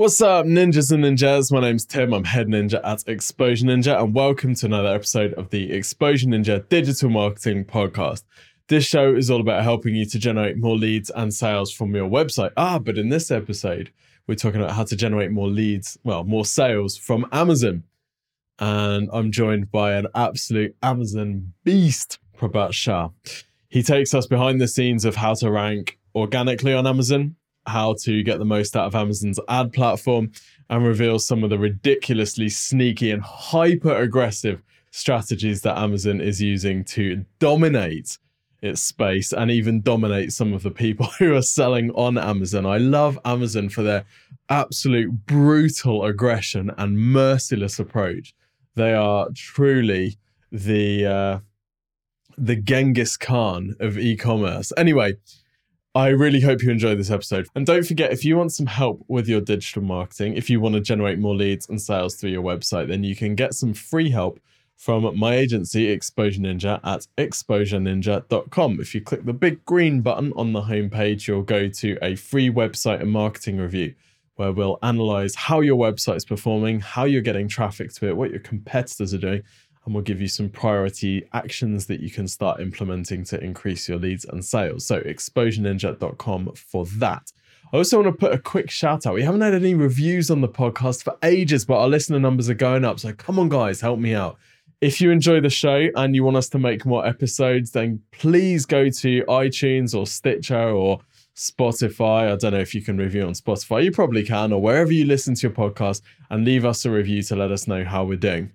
What's up, ninjas and ninjas? My name's Tim. I'm head ninja at Exposure Ninja, and welcome to another episode of the Exposure Ninja Digital Marketing Podcast. This show is all about helping you to generate more leads and sales from your website. Ah, but in this episode, we're talking about how to generate more leads, well, more sales from Amazon. And I'm joined by an absolute Amazon beast, Prabhat Shah. He takes us behind the scenes of how to rank organically on Amazon, how to get the most out of Amazon's ad platform, and reveals some of the ridiculously sneaky and hyper aggressive strategies that Amazon is using to dominate its space and even dominate some of the people who are selling on Amazon. I love Amazon for their absolute brutal aggression and merciless approach. They are truly the uh, the Genghis Khan of e-commerce. Anyway, I really hope you enjoy this episode. And don't forget, if you want some help with your digital marketing, if you want to generate more leads and sales through your website, then you can get some free help from my agency, Exposure Ninja, at exposureninja.com. If you click the big green button on the homepage, you'll go to a free website and marketing review where we'll analyze how your website's performing, how you're getting traffic to it, what your competitors are doing, and we'll give you some priority actions that you can start implementing to increase your leads and sales. So, exposureninja.com for that. I also want to put a quick shout out. We haven't had any reviews on the podcast for ages, but our listener numbers are going up. So, come on, guys, help me out. If you enjoy the show and you want us to make more episodes, then please go to iTunes or Stitcher or Spotify. I don't know if you can review on Spotify. You probably can, or wherever you listen to your podcast, and leave us a review to let us know how we're doing.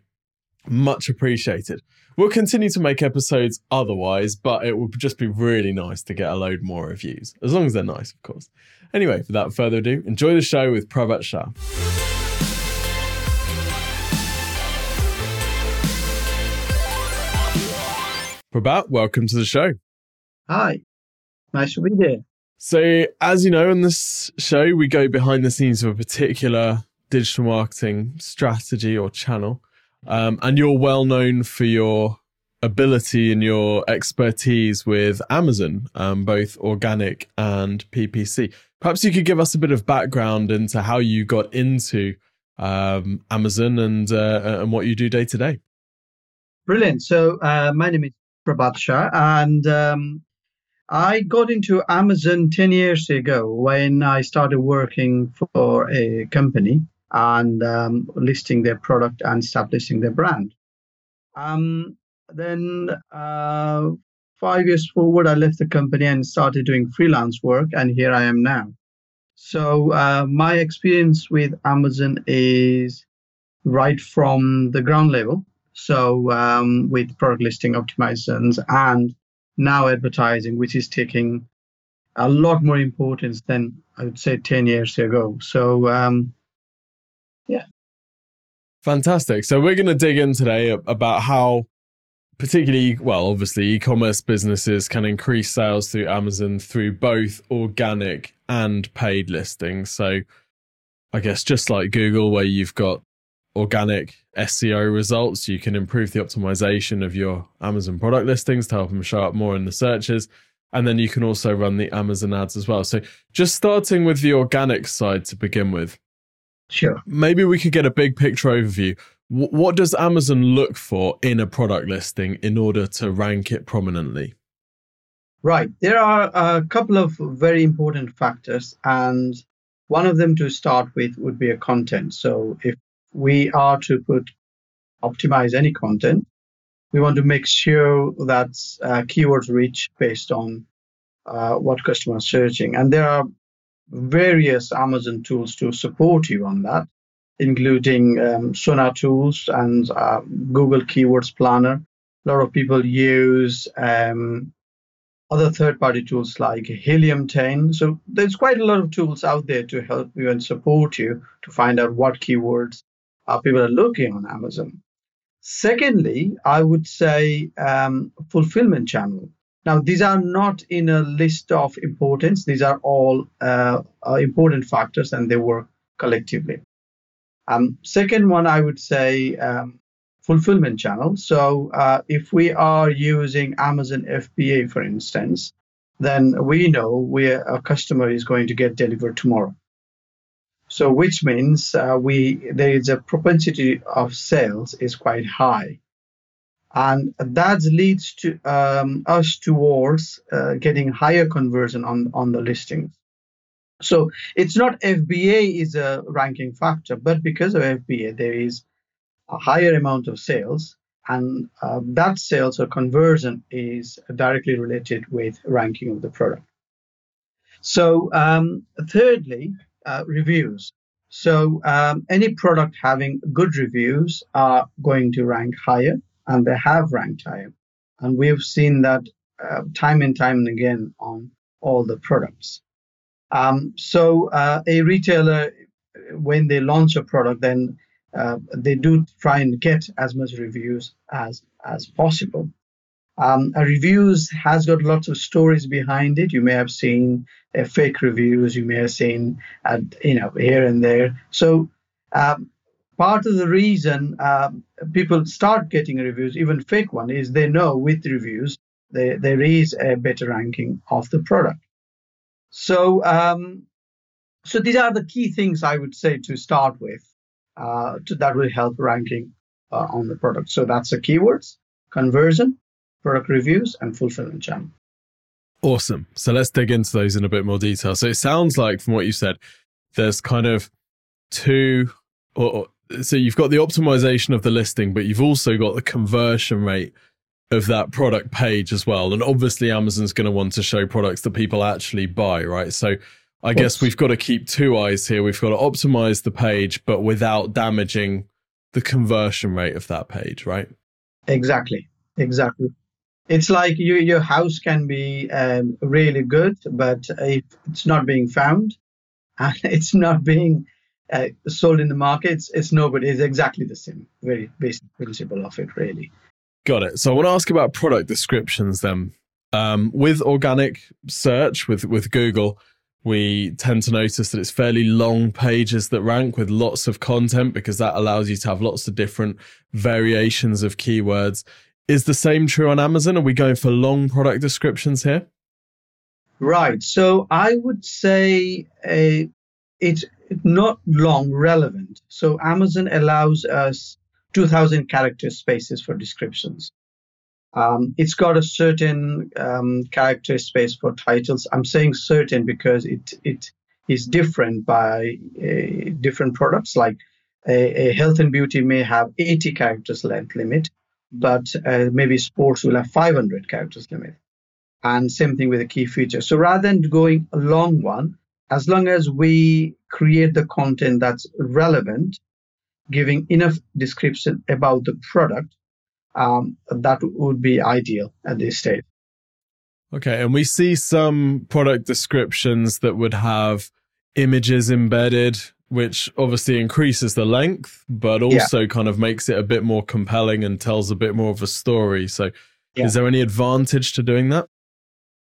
Much appreciated. We'll continue to make episodes otherwise, but it would just be really nice to get a load more reviews, as long as they're nice, of course. Anyway, without further ado, enjoy the show with Prabhat Shah. Prabhat, welcome to the show. Hi, nice to be here. So, as you know, in this show, we go behind the scenes of a particular digital marketing strategy or channel. Um, and you're well known for your ability and your expertise with Amazon, um, both organic and PPC. Perhaps you could give us a bit of background into how you got into um, Amazon and uh, and what you do day to day. Brilliant. So uh, my name is Prabhat Shah, and um, I got into Amazon 10 years ago when I started working for a company and um, listing their product and establishing their brand. Um, then uh, five years forward, I left the company and started doing freelance work, and here I am now. So uh, my experience with Amazon is right from the ground level. So um, with product listing optimizations and now advertising, which is taking a lot more importance than I would say 10 years ago. So um. Fantastic. So we're going to dig in today about how particularly well obviously e-commerce businesses can increase sales through Amazon through both organic and paid listings. So I guess just like Google where you've got organic SEO results, you can improve the optimization of your Amazon product listings to help them show up more in the searches. And then you can also run the Amazon ads as well. So just starting with the organic side to begin with, Sure. Maybe we could get a big picture overview. W- what does Amazon look for in a product listing in order to rank it prominently? Right. There are a couple of very important factors, and one of them to start with would be a content. So if we are to put optimize any content, we want to make sure that uh, keywords reach based on uh, what customers are searching. And there are various Amazon tools to support you on that, including um, Sonar tools and uh, Google Keywords Planner. A lot of people use um, other third-party tools like Helium 10. So there's quite a lot of tools out there to help you and support you to find out what keywords uh, people are looking on Amazon. Secondly, I would say um, fulfillment channel. Now, these are not in a list of importance. These are all uh, uh, important factors and they work collectively. Um, second one, I would say um, fulfillment channel. So uh, if we are using Amazon FBA, for instance, then we know where a customer is going to get delivered tomorrow. So, which means uh, we there is a propensity of sales is quite high, and that leads to um, us towards uh, getting higher conversion on on the listings. So it's not FBA is a ranking factor, but because of FBA, there is a higher amount of sales, and uh, that sales or conversion is directly related with ranking of the product. So, um, thirdly, uh, reviews. So, um, any product having good reviews are going to rank higher, and they have ranked higher. And we've seen that uh, time and time and again on all the products. Um, so, uh, a retailer, when they launch a product, then uh, they do try and get as much reviews as as possible. Um, reviews has got lots of stories behind it. You may have seen uh, fake reviews. You may have seen, uh, you know, here and there. So um, part of the reason um, people start getting reviews, even fake one, is they know with reviews there is a better ranking of the product. So um, so these are the key things I would say to start with. Uh, to, that will help ranking uh, on the product. So that's the keywords, conversion, product reviews, and fulfillment channel. Awesome. So let's dig into those in a bit more detail. So it sounds like, from what you said, there's kind of two, or, so you've got the optimization of the listing, but you've also got the conversion rate of that product page as well. And obviously, Amazon's going to want to show products that people actually buy, right? So I guess we've got to keep two eyes here. We've got to optimize the page, but without damaging the conversion rate of that page, right? Exactly. Exactly it's like you, your house can be um, really good, but if it's not being found and it's not being uh, sold in the markets, it's, nobody. It's exactly the same. Very basic principle of it, really. Got it. So I want to ask about product descriptions then. Um, with organic search with with Google, we tend to notice that it's fairly long pages that rank with lots of content because that allows you to have lots of different variations of keywords. Is the same true on Amazon? Are we going for long product descriptions here? Right. So I would say uh, it's not long relevant. So Amazon allows us 2000 character spaces for descriptions. Um, it's got a certain um, character space for titles. I'm saying certain because it it is different by uh, different products. Like a, a, health and beauty may have 80 characters length limit, but uh, maybe sports will have 500 characters limit. And same thing with the key feature. So rather than going a long one, as long as we create the content that's relevant, giving enough description about the product, um, that would be ideal at this stage. Okay, and we see some product descriptions that would have images embedded which obviously increases the length, but also yeah. kind of makes it a bit more compelling and tells a bit more of a story. So, yeah. is there any advantage to doing that?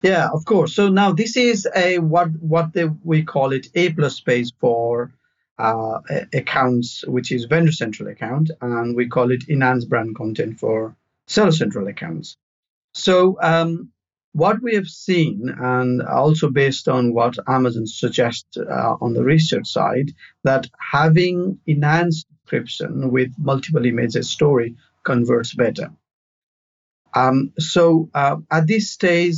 Yeah, of course. So now this is a what what we call it A plus space for uh, accounts, which is vendor central account, and we call it enhanced brand content for seller central accounts. So um, what we have seen, and also based on what Amazon suggests uh, on the research side, that having enhanced description with multiple images story converts better. Um, so uh, at this stage,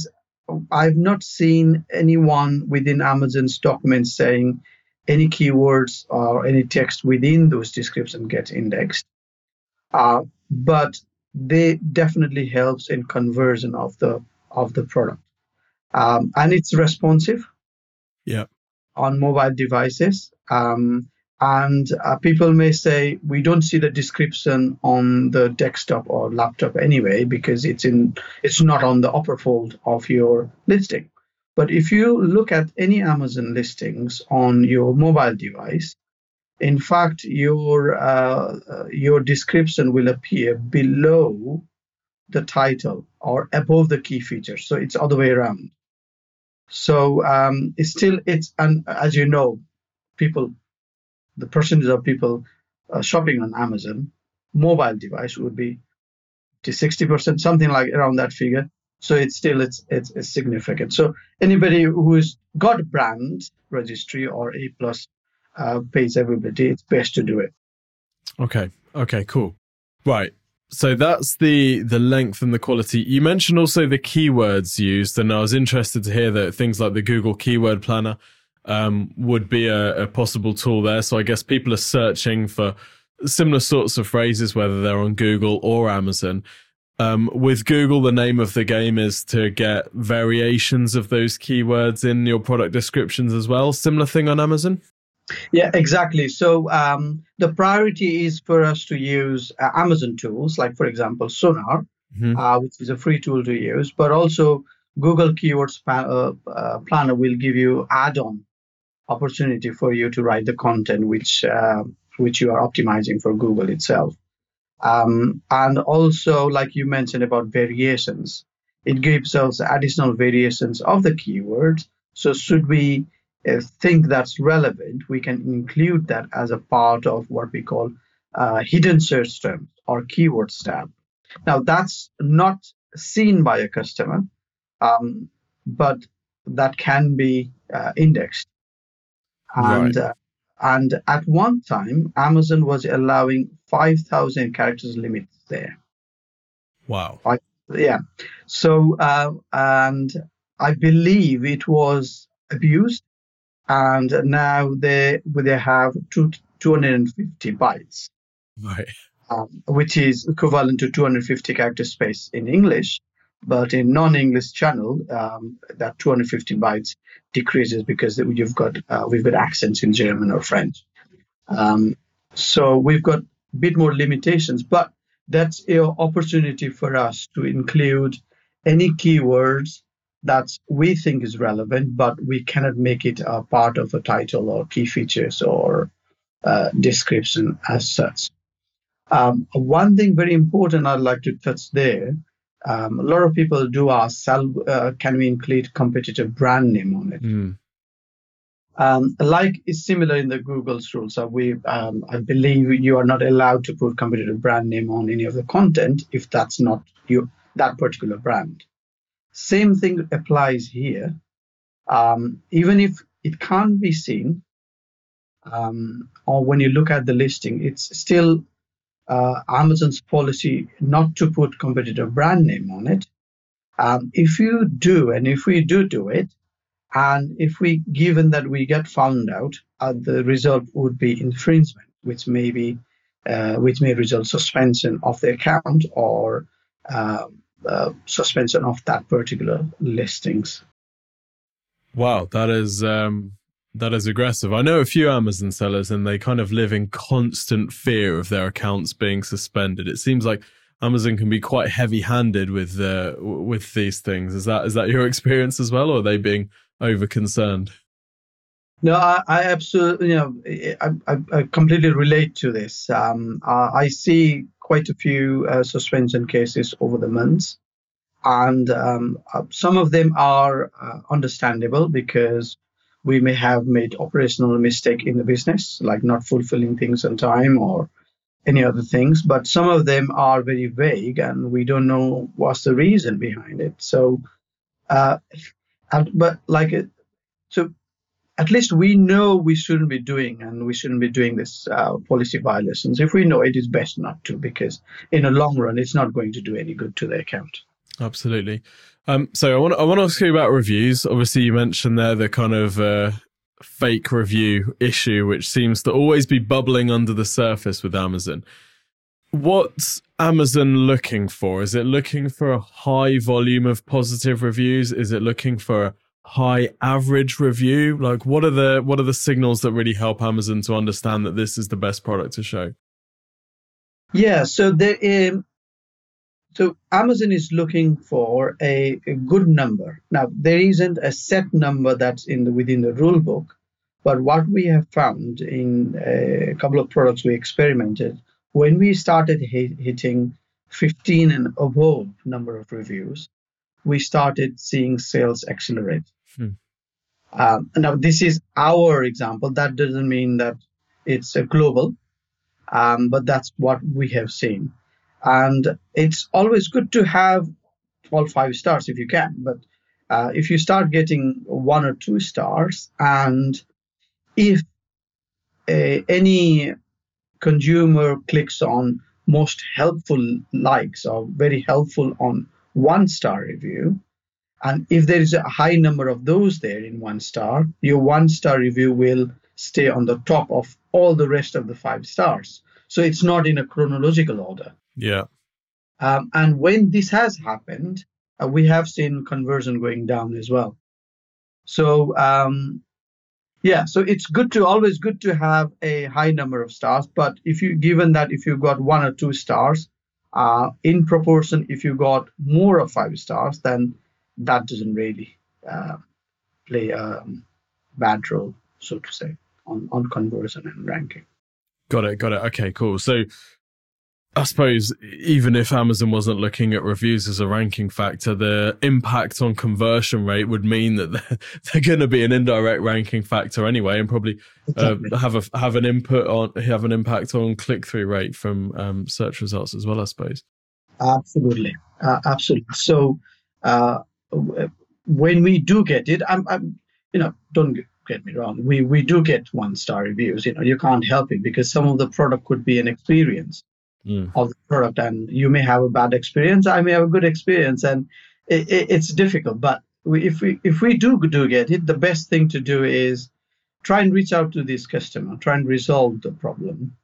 I've not seen anyone within Amazon's documents saying any keywords or any text within those descriptions get indexed. Uh, but they definitely helps in conversion of the of the product. Um, and it's responsive yeah. on mobile devices. Um, and uh, people may say we don't see the description on the desktop or laptop anyway because it's in it's not on the upper fold of your listing. But if you look at any Amazon listings on your mobile device, in fact, your uh, your description will appear below the title or above the key feature. So it's other way around. So um, it's still it's and as you know, people, the percentage of people uh, shopping on Amazon mobile device would be to 60 percent, something like around that figure. So it's still it's, it's it's significant. So anybody who's got brand registry or A plus uh, page availability, it's best to do it. Okay. Okay. Cool. Right. So that's the the length and the quality. You mentioned also the keywords used, and I was interested to hear that things like the Google Keyword Planner um, would be a, a possible tool there. So I guess people are searching for similar sorts of phrases, whether they're on Google or Amazon. Um, with Google, the name of the game is to get variations of those keywords in your product descriptions as well. Similar thing on Amazon? Yeah, exactly. So um, the priority is for us to use uh, Amazon tools, like for example Sonar, mm-hmm. uh, which is a free tool to use, but also Google Keywords uh, uh, Planner will give you add-on opportunity for you to write the content which uh, which you are optimizing for Google itself. Um, and also, like you mentioned about variations, it gives us additional variations of the keywords. So should we uh, think that's relevant, we can include that as a part of what we call uh, hidden search terms or keywords tab. Now that's not seen by a customer, um, but that can be uh, indexed. And right. Uh, and at one time, Amazon was allowing 5,000 characters limit there. Wow. I, yeah. So, uh, and I believe it was abused and now they they have two, 250 bytes, right? Um, which is equivalent to 250 character space in English. But in non-English channel, um, that 250 bytes decreases because you've got uh, we've got accents in German or French. Um, so we've got a bit more limitations, but that's an opportunity for us to include any keywords that we think is relevant, but we cannot make it a part of a title or key features or uh, description as such. Um, one thing very important I'd like to touch there. Um, a lot of people do ask, uh, can we include competitive brand name on it? Mm. Um, like is similar in the Google's rules. So we, um, I believe you are not allowed to put competitive brand name on any of the content if that's not you that particular brand. Same thing applies here. Um, even if it can't be seen, um, or when you look at the listing, it's still uh, Amazon's policy not to put competitor brand name on it. Um, if you do, and if we do do it, and if we, given that we get found out, uh, the result would be infringement, which may be, uh, which may result suspension of the account or um, uh, suspension of that particular listings. Wow, that is um, that is aggressive. I know a few Amazon sellers, and they kind of live in constant fear of their accounts being suspended. It seems like Amazon can be quite heavy-handed with uh, with these things. Is that is that your experience as well, or are they being over concerned? No, I, I, absolutely, you know, I, I, I completely relate to this. Um, uh, I see quite a few uh, suspension cases over the months. And um, uh, some of them are uh, understandable because we may have made operational mistake in the business, like not fulfilling things on time or any other things. But some of them are very vague, and we don't know what's the reason behind it. So, uh, but like, so at least we know we shouldn't be doing and we shouldn't be doing this uh, policy violations. If we know it is best not to, because in the long run, it's not going to do any good to the account. Absolutely. Um, so I want I want to ask you about reviews. Obviously, you mentioned there the kind of uh, fake review issue, which seems to always be bubbling under the surface with Amazon. What's Amazon looking for? Is it looking for a high volume of positive reviews? Is it looking for a high average review? Like what are the what are the signals that really help Amazon to understand that this is the best product to show? Yeah, so there um, so Amazon is looking for a, a, good number. Now there isn't a set number that's in the within the rule book, but what we have found in a couple of products we experimented when we started hit, hitting 15 and above number of reviews, we started seeing sales accelerate. Hmm. Um, now, this is our example. That doesn't mean that it's a global, um, but that's what we have seen. And it's always good to have all five stars if you can. But uh, if you start getting one or two stars, and if a, any consumer clicks on most helpful likes or very helpful on one star review, and if there is a high number of those there in one star, your one star review will stay on the top of all the rest of the five stars. So it's not in a chronological order. Yeah. Um, and when this has happened, uh, we have seen conversion going down as well. So um, yeah, so it's good to always good to have a high number of stars. But if you given that if you got one or two stars, uh, in proportion, if you got more of five stars, then that doesn't really uh, play a bad role, so to say, on on conversion and ranking. Got it. Got it. Okay. Cool. So I suppose even if Amazon wasn't looking at reviews as a ranking factor, the impact on conversion rate would mean that they're, they're going to be an indirect ranking factor anyway, and probably uh, have a have an input on have an impact on click through rate from um, search results as well. I suppose. Absolutely, uh, absolutely. So uh, when we do get it, I'm, I'm, you know, don't get me wrong, we we do get one star reviews. You know, you can't help it because some of the product could be an experience mm. of the product and you may have a bad experience i may have a good experience and it, it, it's difficult but we, if we if we do do get it the best thing to do is try and reach out to this customer try and resolve the problem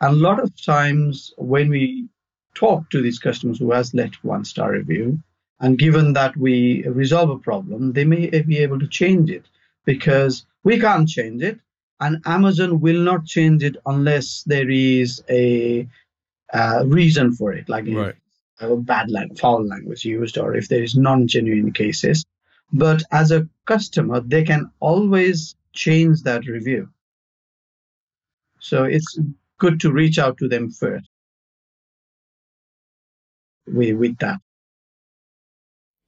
and a lot of times when we talk to these customers who has left one star review and given that we resolve a problem they may be able to change it because we can't change it and amazon will not change it unless there is a uh, reason for it, like right. a bad language, foul language used, or if there is non-genuine cases. But as a customer, they can always change that review. So it's good to reach out to them first with, with that.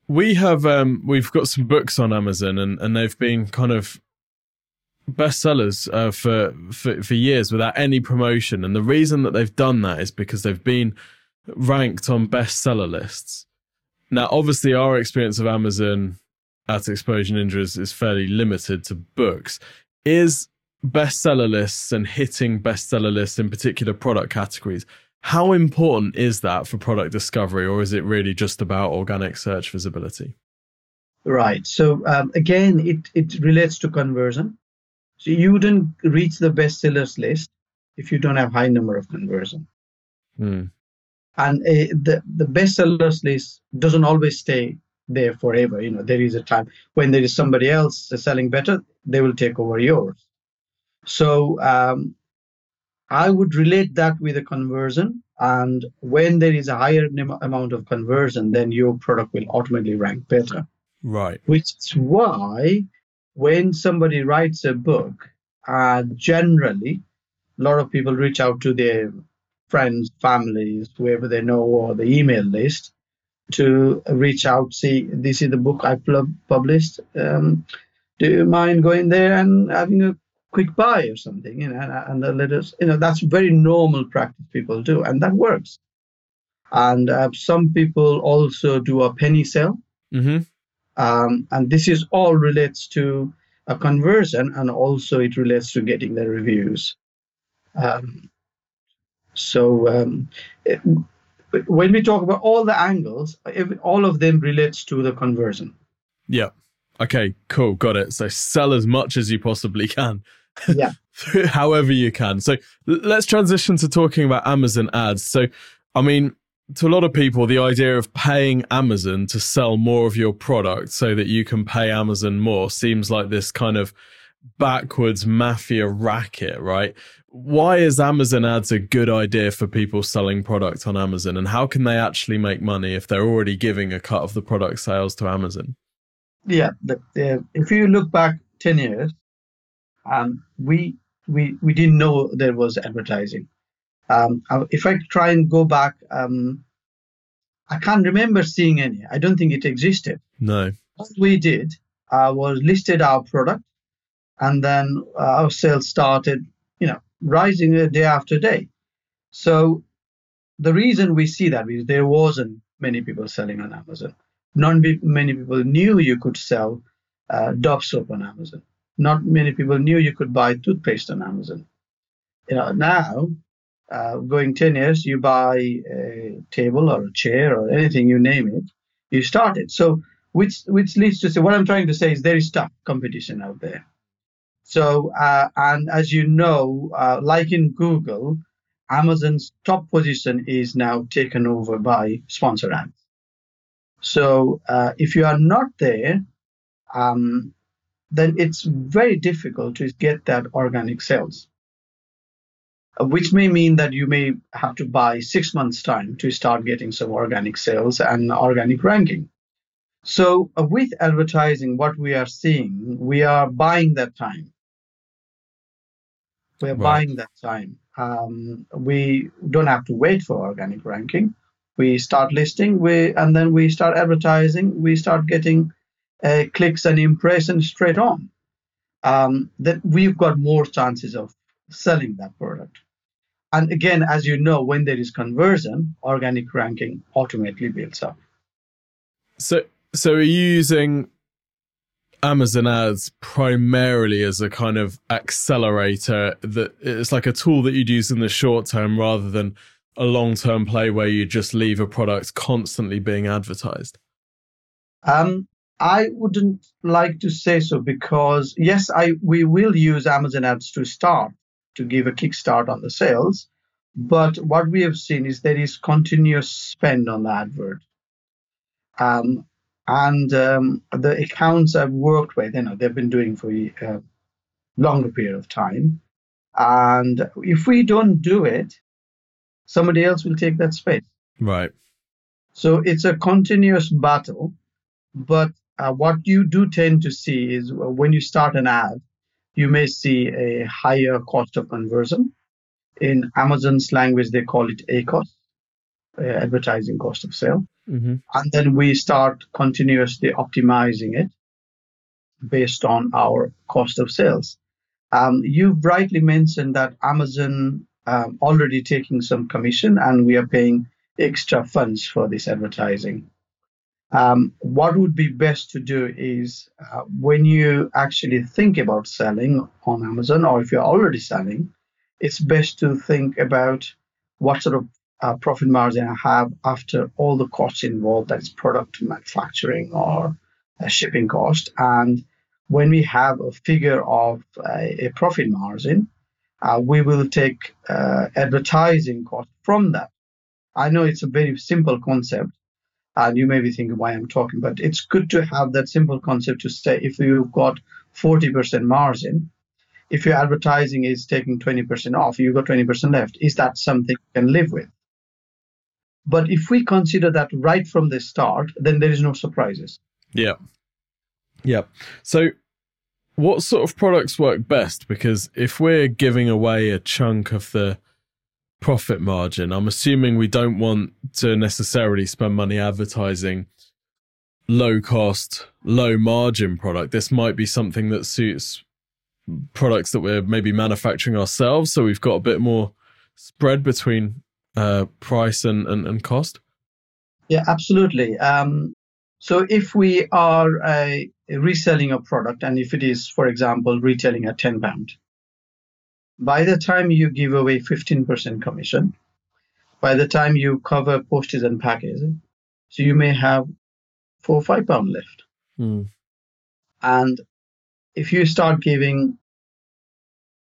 We have um, we've got some books on Amazon, and, and they've been kind of bestsellers uh, for, for for years without any promotion, and the reason that they've done that is because they've been ranked on bestseller lists. Now, obviously, our experience of Amazon at Exposure Ninja is, is fairly limited to books. Is bestseller lists and hitting bestseller lists in particular product categories how important is that for product discovery, or is it really just about organic search visibility? Right. So um, again, it it relates to conversion. So you wouldn't reach the bestsellers list if you don't have high number of conversion. Mm. And uh, the the bestsellers list doesn't always stay there forever. You know, there is a time when there is somebody else selling better, they will take over yours. So um, I would relate that with a conversion. And when there is a higher amount of conversion, then your product will automatically rank better. Right. Which is why when somebody writes a book, uh, generally, a lot of people reach out to their friends, families, whoever they know, or the email list to reach out, see, this is the book I published. Um, do you mind going there and having a quick buy or something? You know, and, and the letters, you know, that's very normal practice people do, and that works. And uh, some people also do a penny sale. Mm-hmm. Um, and this is all relates to a conversion and also it relates to getting the reviews. Um, so um, it, when we talk about all the angles, all of them relates to the conversion. Yeah. Okay, cool. Got it. So sell as much as you possibly can. Yeah. However you can. So let's transition to talking about Amazon ads. So, I mean, to a lot of people, the idea of paying Amazon to sell more of your product so that you can pay Amazon more seems like this kind of backwards mafia racket, right? Why is Amazon ads a good idea for people selling product on Amazon? And how can they actually make money if they're already giving a cut of the product sales to Amazon? Yeah, the, if you look back 10 years, um, we, we, we didn't know there was advertising um, if I try and go back, um, I can't remember seeing any. I don't think it existed. No. What we did uh, was listed our product, and then uh, our sales started, you know, rising day after day. So the reason we see that is there wasn't many people selling on Amazon. Not many people knew you could sell uh, Dove soap on Amazon. Not many people knew you could buy toothpaste on Amazon. You know, now uh, going 10 years, you buy a table or a chair or anything, you name it, you start it. So, which, which leads to say, what I'm trying to say is there is tough competition out there. So, uh, and as you know, uh, like in Google, Amazon's top position is now taken over by sponsor ads. So, uh, if you are not there, um, then it's very difficult to get that organic sales which may mean that you may have to buy six months' time to start getting some organic sales and organic ranking. So, uh, with advertising, what we are seeing, we are buying that time. We are buying that time. Um, we don't have to wait for organic ranking. We start listing, we and then we start advertising. We start getting uh, clicks and impressions straight on. Um, that we've got more chances of selling that product. And again, as you know, when there is conversion, organic ranking automatically builds up. So, so are you using Amazon ads primarily as a kind of accelerator that it's like a tool that you'd use in the short term rather than a long term play where you just leave a product constantly being advertised? Um, I wouldn't like to say so because yes, I we will use Amazon ads to start to give a kickstart on the sales. But what we have seen is there is continuous spend on the advert. Um, and um, the accounts I've worked with, you know, they've been doing for a uh, longer period of time. And if we don't do it, somebody else will take that space. Right. So it's a continuous battle. But uh, what you do tend to see is when you start an ad, you may see a higher cost of conversion. In Amazon's language, they call it ACOS, uh, advertising cost of sale. Mm-hmm. And then we start continuously optimizing it based on our cost of sales. Um, you rightly mentioned that Amazon um, already taking some commission and we are paying extra funds for this advertising. Um, what would be best to do is uh, when you actually think about selling on Amazon, or if you're already selling, it's best to think about what sort of uh, profit margin I have after all the costs involved, that's product manufacturing or shipping cost. And when we have a figure of a, a profit margin, uh, we will take uh, advertising cost from that. I know it's a very simple concept, and you may be thinking why I'm talking, but it's good to have that simple concept to say if you've got 40% margin, if your advertising is taking 20% off, you've got 20% left. Is that something you can live with? But if we consider that right from the start, then there is no surprises. Yeah. Yeah. So what sort of products work best? Because if we're giving away a chunk of the profit margin. I'm assuming we don't want to necessarily spend money advertising low cost, low margin product. This might be something that suits products that we're maybe manufacturing ourselves. So we've got a bit more spread between uh, price and, and, and, cost. Yeah, absolutely. Um, so if we are reselling a product, and if it is, for example, retailing at 10 pound, by the time you give away 15% commission, by the time you cover postage and packaging, so you may have four or five pound left. Mm. And if you start giving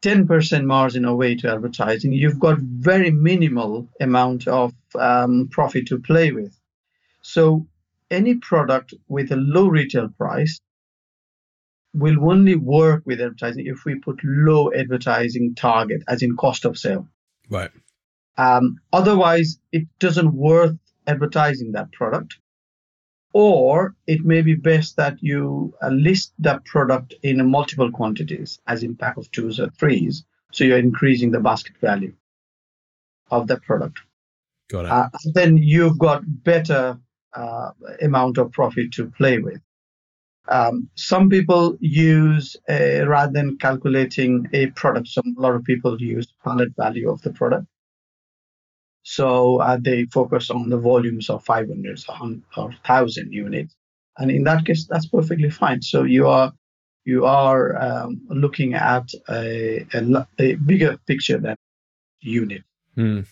10% margin away to advertising, you've got very minimal amount of um, profit to play with. So any product with a low retail price will only work with advertising if we put low advertising target, as in cost of sale. Right. Um, otherwise, it doesn't worth advertising that product. Or it may be best that you uh, list that product in multiple quantities, as in pack of twos or threes. So you're increasing the basket value of that product. Got it. Uh, then you've got better uh, amount of profit to play with. Um, some people use uh, rather than calculating a product. Some a lot of people use pallet value of the product. So uh, they focus on the volumes of 500 or 1,000 units, and in that case, that's perfectly fine. So you are you are um, looking at a, a, a, bigger picture than unit. Mm.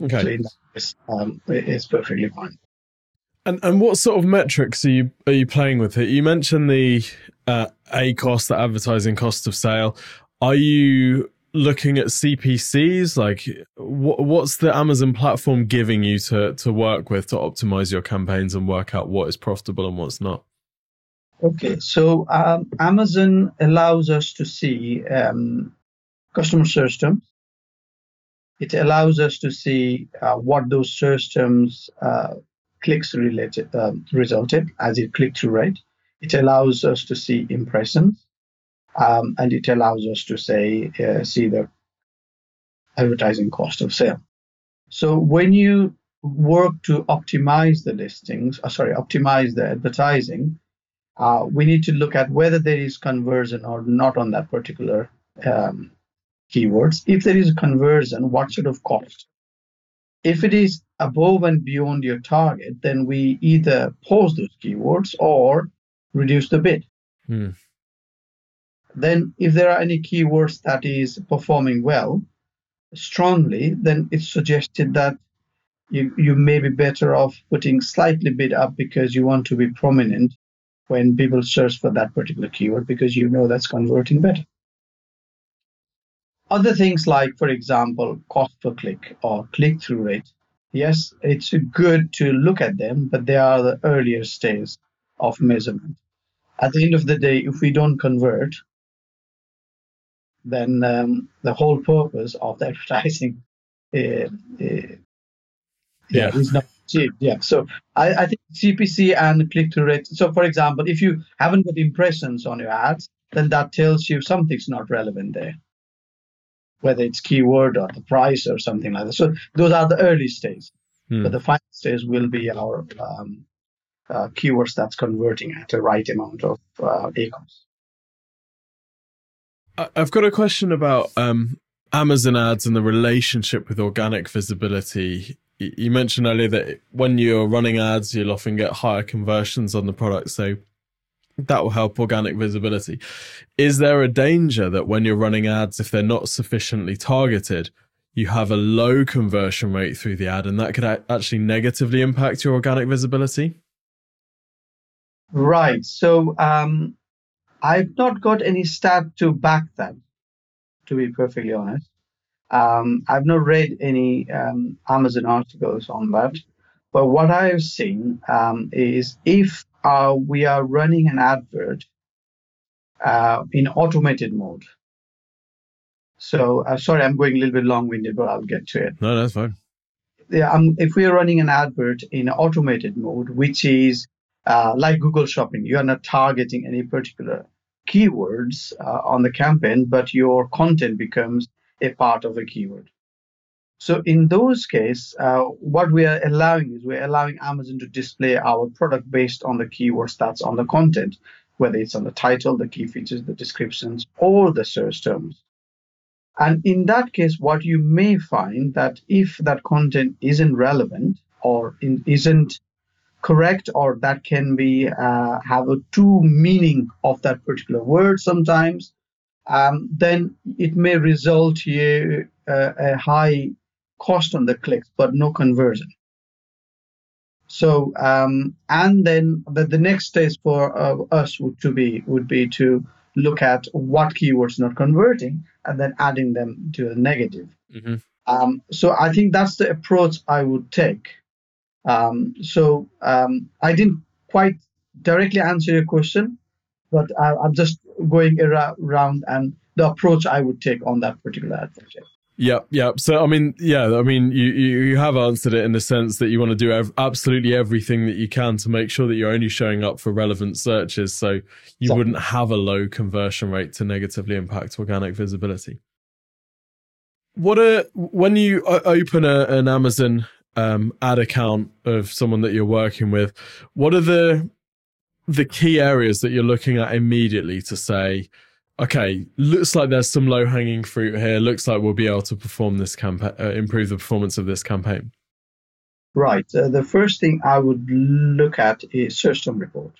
Okay. So in that case, um, it's perfectly fine. And and what sort of metrics are you are you playing with it? You mentioned the uh, ACOS, the advertising cost of sale. Are you looking at CPCs? Like, what, what's the Amazon platform giving you to to work with to optimize your campaigns and work out what is profitable and what's not? Okay, so um, Amazon allows us to see um, customer search terms. It allows us to see uh, what those search terms uh, clicks related uh, resulted as a click through rate. It allows us to see impressions, um, and it allows us to say uh, see the advertising cost of sale. So when you work to optimize the listings, uh, sorry, optimize the advertising, uh, we need to look at whether there is conversion or not on that particular um, keywords. If there is conversion, what sort of cost? If it is above and beyond your target, then we either pause those keywords or reduce the bid. Hmm. Then, if there are any keywords that is performing well, strongly, then it's suggested that you, you may be better off putting slightly bid up because you want to be prominent when people search for that particular keyword because you know that's converting better. Other things like, for example, cost per click or click through rate. Yes, it's good to look at them, but they are the earlier stage of measurement. At the end of the day, if we don't convert, then um, the whole purpose of the advertising uh, uh. Yeah. is not achieved. Yeah. So I, I think CPC and click through rate. So, for example, if you haven't got impressions on your ads, then that tells you something's not relevant there, whether it's keyword or the price or something like that. So those are the early stages. Hmm. But the final stage will be our um, uh, keywords that's converting at the right amount of uh, ACOS. I've got a question about um, Amazon ads and the relationship with organic visibility. You mentioned earlier that when you're running ads, you'll often get higher conversions on the product. So that will help organic visibility. Is there a danger that when you're running ads, if they're not sufficiently targeted, you have a low conversion rate through the ad and that could actually negatively impact your organic visibility? Right. So um, I've not got any stat to back that, to be perfectly honest. Um, I've not read any um, Amazon articles on that. But what I've seen um, is if uh, we are running an advert uh, in automated mode. So, uh, sorry, I'm going a little bit long winded, but I'll get to it No, that's fine. yeah, um, if we are running an advert in automated mode, which is uh, like Google Shopping, you are not targeting any particular keywords uh, on the campaign, but your content becomes a part of a keyword. So in those cases, uh, what we are allowing is we're allowing Amazon to display our product based on the keywords that's on the content, whether it's on the title, the key features, the descriptions, or the search terms. And in that case, what you may find that if that content isn't relevant or in, isn't correct, or that can be uh, have a true meaning of that particular word sometimes, um, then it may result in a, a high cost on the clicks, but no conversion. So, um, and then the, the next stage for uh, us would to be would be to look at what keywords not converting and then adding them to a negative. Mm-hmm. Um, so I think that's the approach I would take. Um, so um, I didn't quite directly answer your question, but I, I'm just going around and the approach I would take on that particular advertising. Yep, yep. So I mean, yeah, I mean, you you, you have answered it in the sense that you want to do ev- absolutely everything that you can to make sure that you're only showing up for relevant searches, so you Exactly. wouldn't have a low conversion rate to negatively impact organic visibility. What are when you open a, an Amazon um, ad account of someone that you're working with? What are the the key areas that you're looking at immediately to say, okay, looks like there's some low hanging fruit here. Looks like we'll be able to perform this campaign, uh, improve the performance of this campaign. Right. Uh, the first thing I would look at is search term report.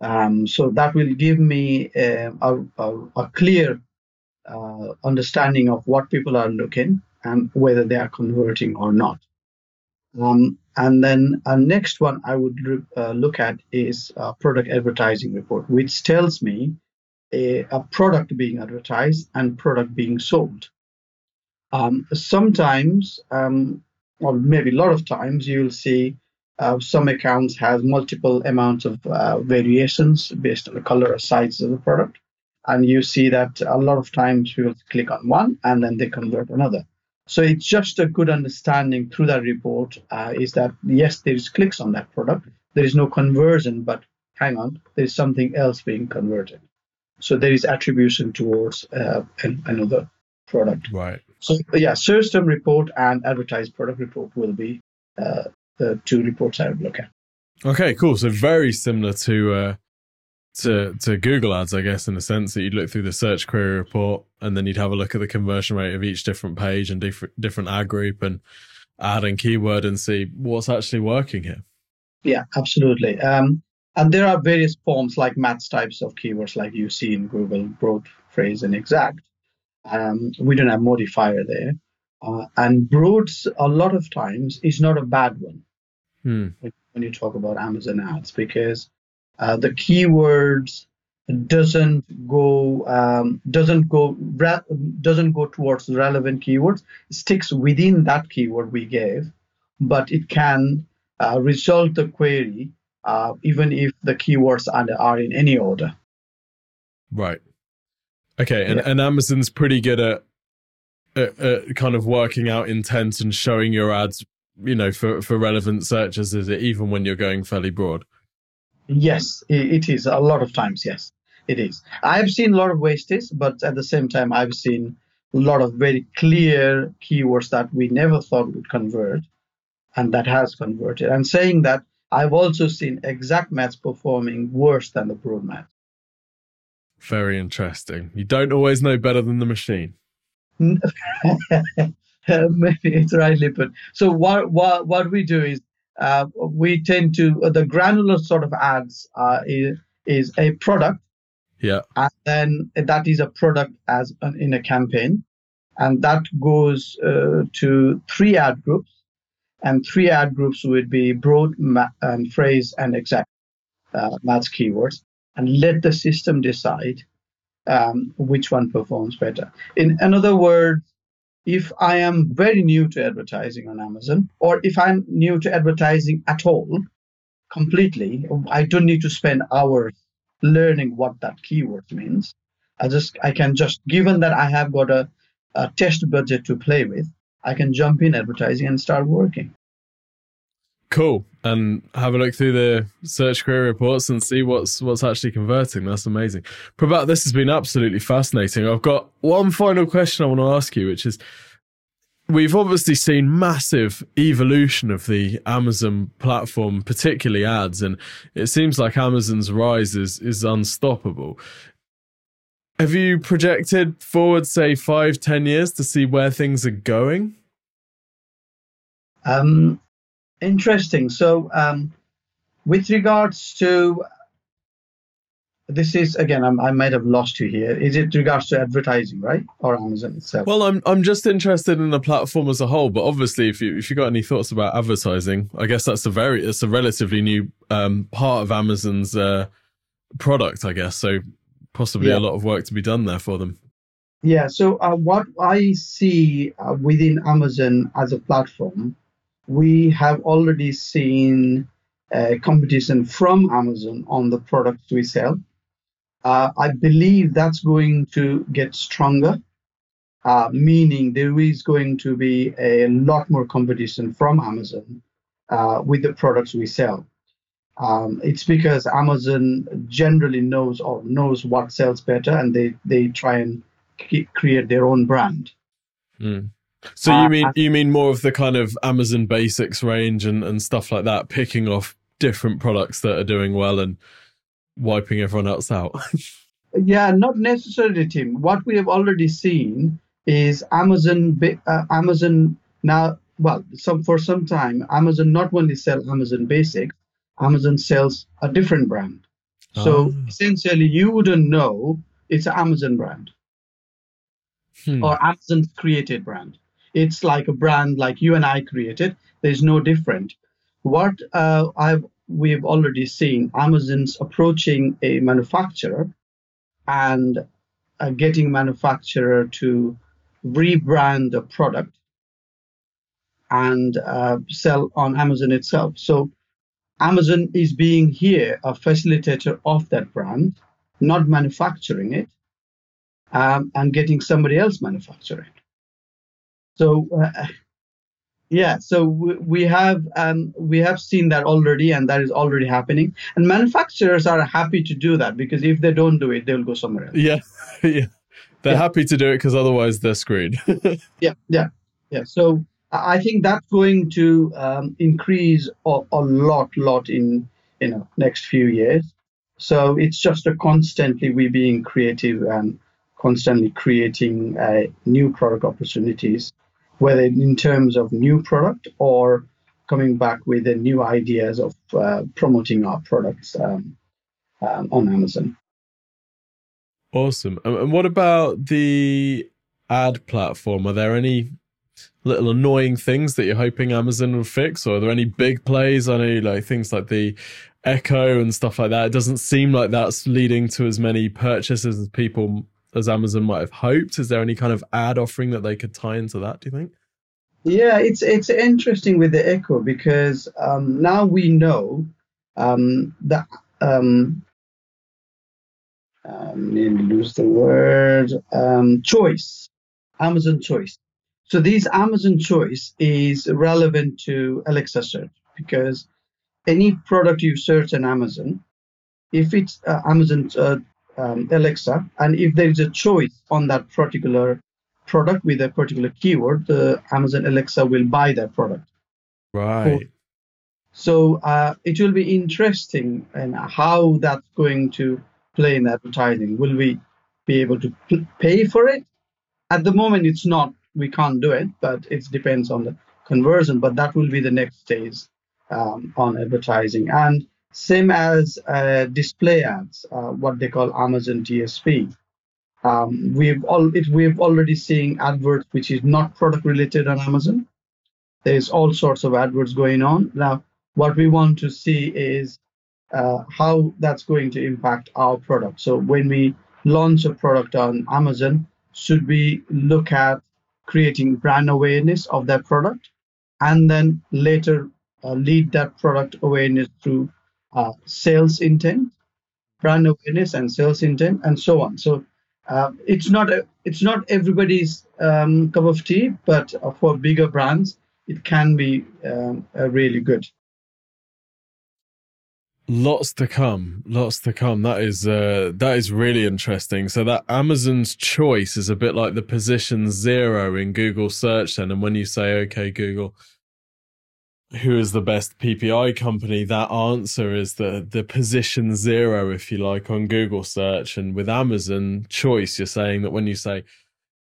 Um, so that will give me uh, a, a, a clear uh, understanding of what people are looking and whether they are converting or not. Um, and then a next one I would uh, look at is product advertising report, which tells me a, a product being advertised and product being sold. Um, sometimes, um, or maybe a lot of times, you'll see uh, some accounts have multiple amounts of uh, variations based on the color or size of the product. And you see that a lot of times you'll click on one and then they convert another. So it's just a good understanding through that report uh, is that yes, there is clicks on that product. There is no conversion, but hang on, there is something else being converted. So there is attribution towards uh, another product. Right. So yeah, search term report and advertised product report will be uh, the two reports I would look at. Okay, cool. So very similar to uh, to to Google Ads, I guess, in a sense that you'd look through the search query report and then you'd have a look at the conversion rate of each different page and different different ad group and add and keyword and see what's actually working here. Yeah, absolutely. Um, and there are various forms like match types of keywords, like you see in Google, broad, phrase, and exact. Um, we don't have modifier there. Uh, and broads, a lot of times, is not a bad one hmm. when you talk about Amazon ads because uh, the keywords doesn't go um, doesn't go doesn't go towards relevant keywords. It sticks within that keyword we gave, but it can uh, result the query uh, even if the keywords are, are in any order. Right. Okay, and, yeah. and Amazon's pretty good at, at, at, kind of working out intent and showing your ads, you know, for, for relevant searches, is it even when you're going fairly broad? Yes, it is. A lot of times, yes, it is. I've seen a lot of wastage, but at the same time, I've seen a lot of very clear keywords that we never thought would convert, and that has converted. And saying that, I've also seen exact match performing worse than the broad match. Very interesting. You don't always know better than the machine. Maybe it's rightly put. So what what what we do is uh, we tend to uh, the granular sort of ads uh, is, is a product. Yeah. And then that is a product as an, in a campaign, and that goes uh, to three ad groups, and three ad groups would be broad ma- and phrase and exact uh, keywords and let the system decide um, which one performs better. In, in other words, if I am very new to advertising on Amazon, or if I'm new to advertising at all, completely, I don't need to spend hours learning what that keyword means. I just I can just given that I have got a, a test budget to play with, I can jump in advertising and start working. Cool. And have a look through the search query reports and see what's what's actually converting. That's amazing. Prabhat, this has been absolutely fascinating. I've got one final question I want to ask you, which is we've obviously seen massive evolution of the Amazon platform, particularly ads, and it seems like Amazon's rise is is unstoppable. Have you projected forward, say, five, ten years to see where things are going? Um, Interesting. So, um, with regards to this is again, I'm, i might have lost you here. Is it regards to advertising, right, or Amazon itself? Well, I'm I'm just interested in the platform as a whole. But obviously, if you if you got any thoughts about advertising, I guess that's a very it's a relatively new um, part of Amazon's uh, product, I guess. So possibly yeah. a lot of work to be done there for them. Yeah. So uh, what I see uh, within Amazon as a platform we have already seen uh, competition from Amazon on the products we sell. Uh, I believe that's going to get stronger, uh, meaning there is going to be a lot more competition from Amazon uh, with the products we sell. Um, it's because Amazon generally knows or knows what sells better, and they they try and create their own brand. Mm. So you uh, mean you mean more of the kind of Amazon Basics range and, and stuff like that, picking off different products that are doing well and wiping everyone else out? yeah, not necessarily, Tim. What we have already seen is Amazon uh, Amazon now. Well, some for some time, Amazon not only sell Amazon Basics, Amazon sells a different brand. So oh. essentially, you wouldn't know it's an Amazon brand. hmm. or Amazon's created brand. It's like a brand like you and I created. There's no different. What uh, I've we've already seen Amazon's approaching a manufacturer and uh, getting manufacturer to rebrand the product and uh, sell on Amazon itself. So Amazon is being here a facilitator of that brand, not manufacturing it, um, and getting somebody else manufacturing. So uh, yeah, so we have um, we have seen that already, and that is already happening. And manufacturers are happy to do that because if they don't do it, they'll go somewhere else. Yeah, yeah, they're yeah. happy to do it because otherwise they're screwed. yeah, yeah, yeah. So I think that's going to um, increase a, a, lot, lot in you know next few years. So it's just a constantly we being creative and constantly creating uh, new product opportunities, whether in terms of new product or coming back with the new ideas of uh, promoting our products um, um, on Amazon. Awesome. And what about the ad platform? Are there any little annoying things that you're hoping Amazon will fix, or are there any big plays? I know like things like the Echo and stuff like that. It doesn't seem like that's leading to as many purchases as people as Amazon might have hoped. Is there any kind of ad offering that they could tie into that? Do you think? Yeah, it's it's interesting with the Echo because um, now we know um, that um, um, lose the word um, choice, Amazon choice. So this Amazon choice is relevant to Alexa search because any product you search on Amazon, if it's uh, Amazon uh, um, Alexa, and if there is a choice on that particular product with a particular keyword, the Amazon Alexa will buy that product. Right. So uh, it will be interesting and how that's going to play in advertising. Will we be able to pay for it? At the moment, it's not we can't do it, but it depends on the conversion. But that will be the next stage um, on advertising. And same as uh, display ads, uh, what they call Amazon DSP. Um, we've all it, we've already seen adverts which is not product related on Amazon. There's all sorts of adverts going on now. What we want to see is uh, how that's going to impact our product. So when we launch a product on Amazon, should we look at creating brand awareness of that product, and then later uh, lead that product awareness through uh, sales intent, brand awareness, and sales intent, and so on. So uh, it's not a, it's not everybody's um, cup of tea, but for bigger brands, it can be um, really good. Lots to come, lots to come. That is uh, that is really interesting. So that Amazon's choice is a bit like the position zero in Google search. Then, and when you say, "Okay, Google, who is the best PPI company?" That answer is the the position zero, if you like, on Google search. And with Amazon choice, you're saying that when you say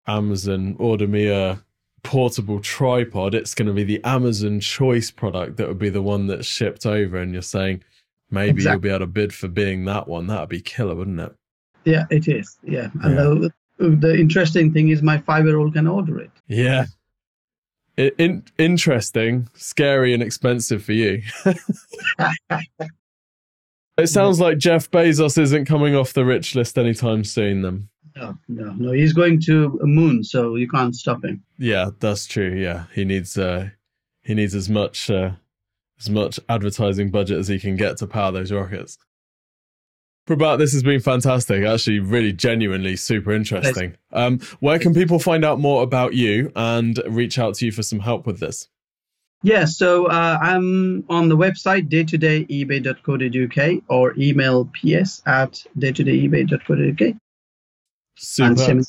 Amazon, order me a portable tripod, it's going to be the Amazon choice product that would be the one that's shipped over. And you're saying Maybe exactly. you'll be able to bid for being that one. That'd be killer, wouldn't it? Yeah, it is. Yeah. yeah. The, the interesting thing is my five year old can order it. Yeah. It, in, interesting, scary, and expensive for you. it sounds like Jeff Bezos isn't coming off the rich list anytime soon, then. No, no, no. He's going to a moon, so you can't stop him. Yeah, that's true. Yeah, he needs uh, he needs as much uh, as much advertising budget as he can get to power those rockets. Prabhat, this has been fantastic. Actually, really genuinely super interesting. Um, where can people find out more about you and reach out to you for some help with this? Yeah, so uh, I'm on the website daytodaybay.co.uk or email ps at daytodaybay.co.uk. Super.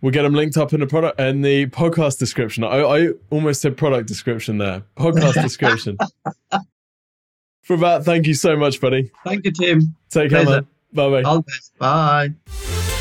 We'll get them linked up in the product and the podcast description. I, I almost said product description there. Podcast description. For that, thank you so much, buddy. Thank you, Tim. Take care, man. Bye bye. All the best. Bye.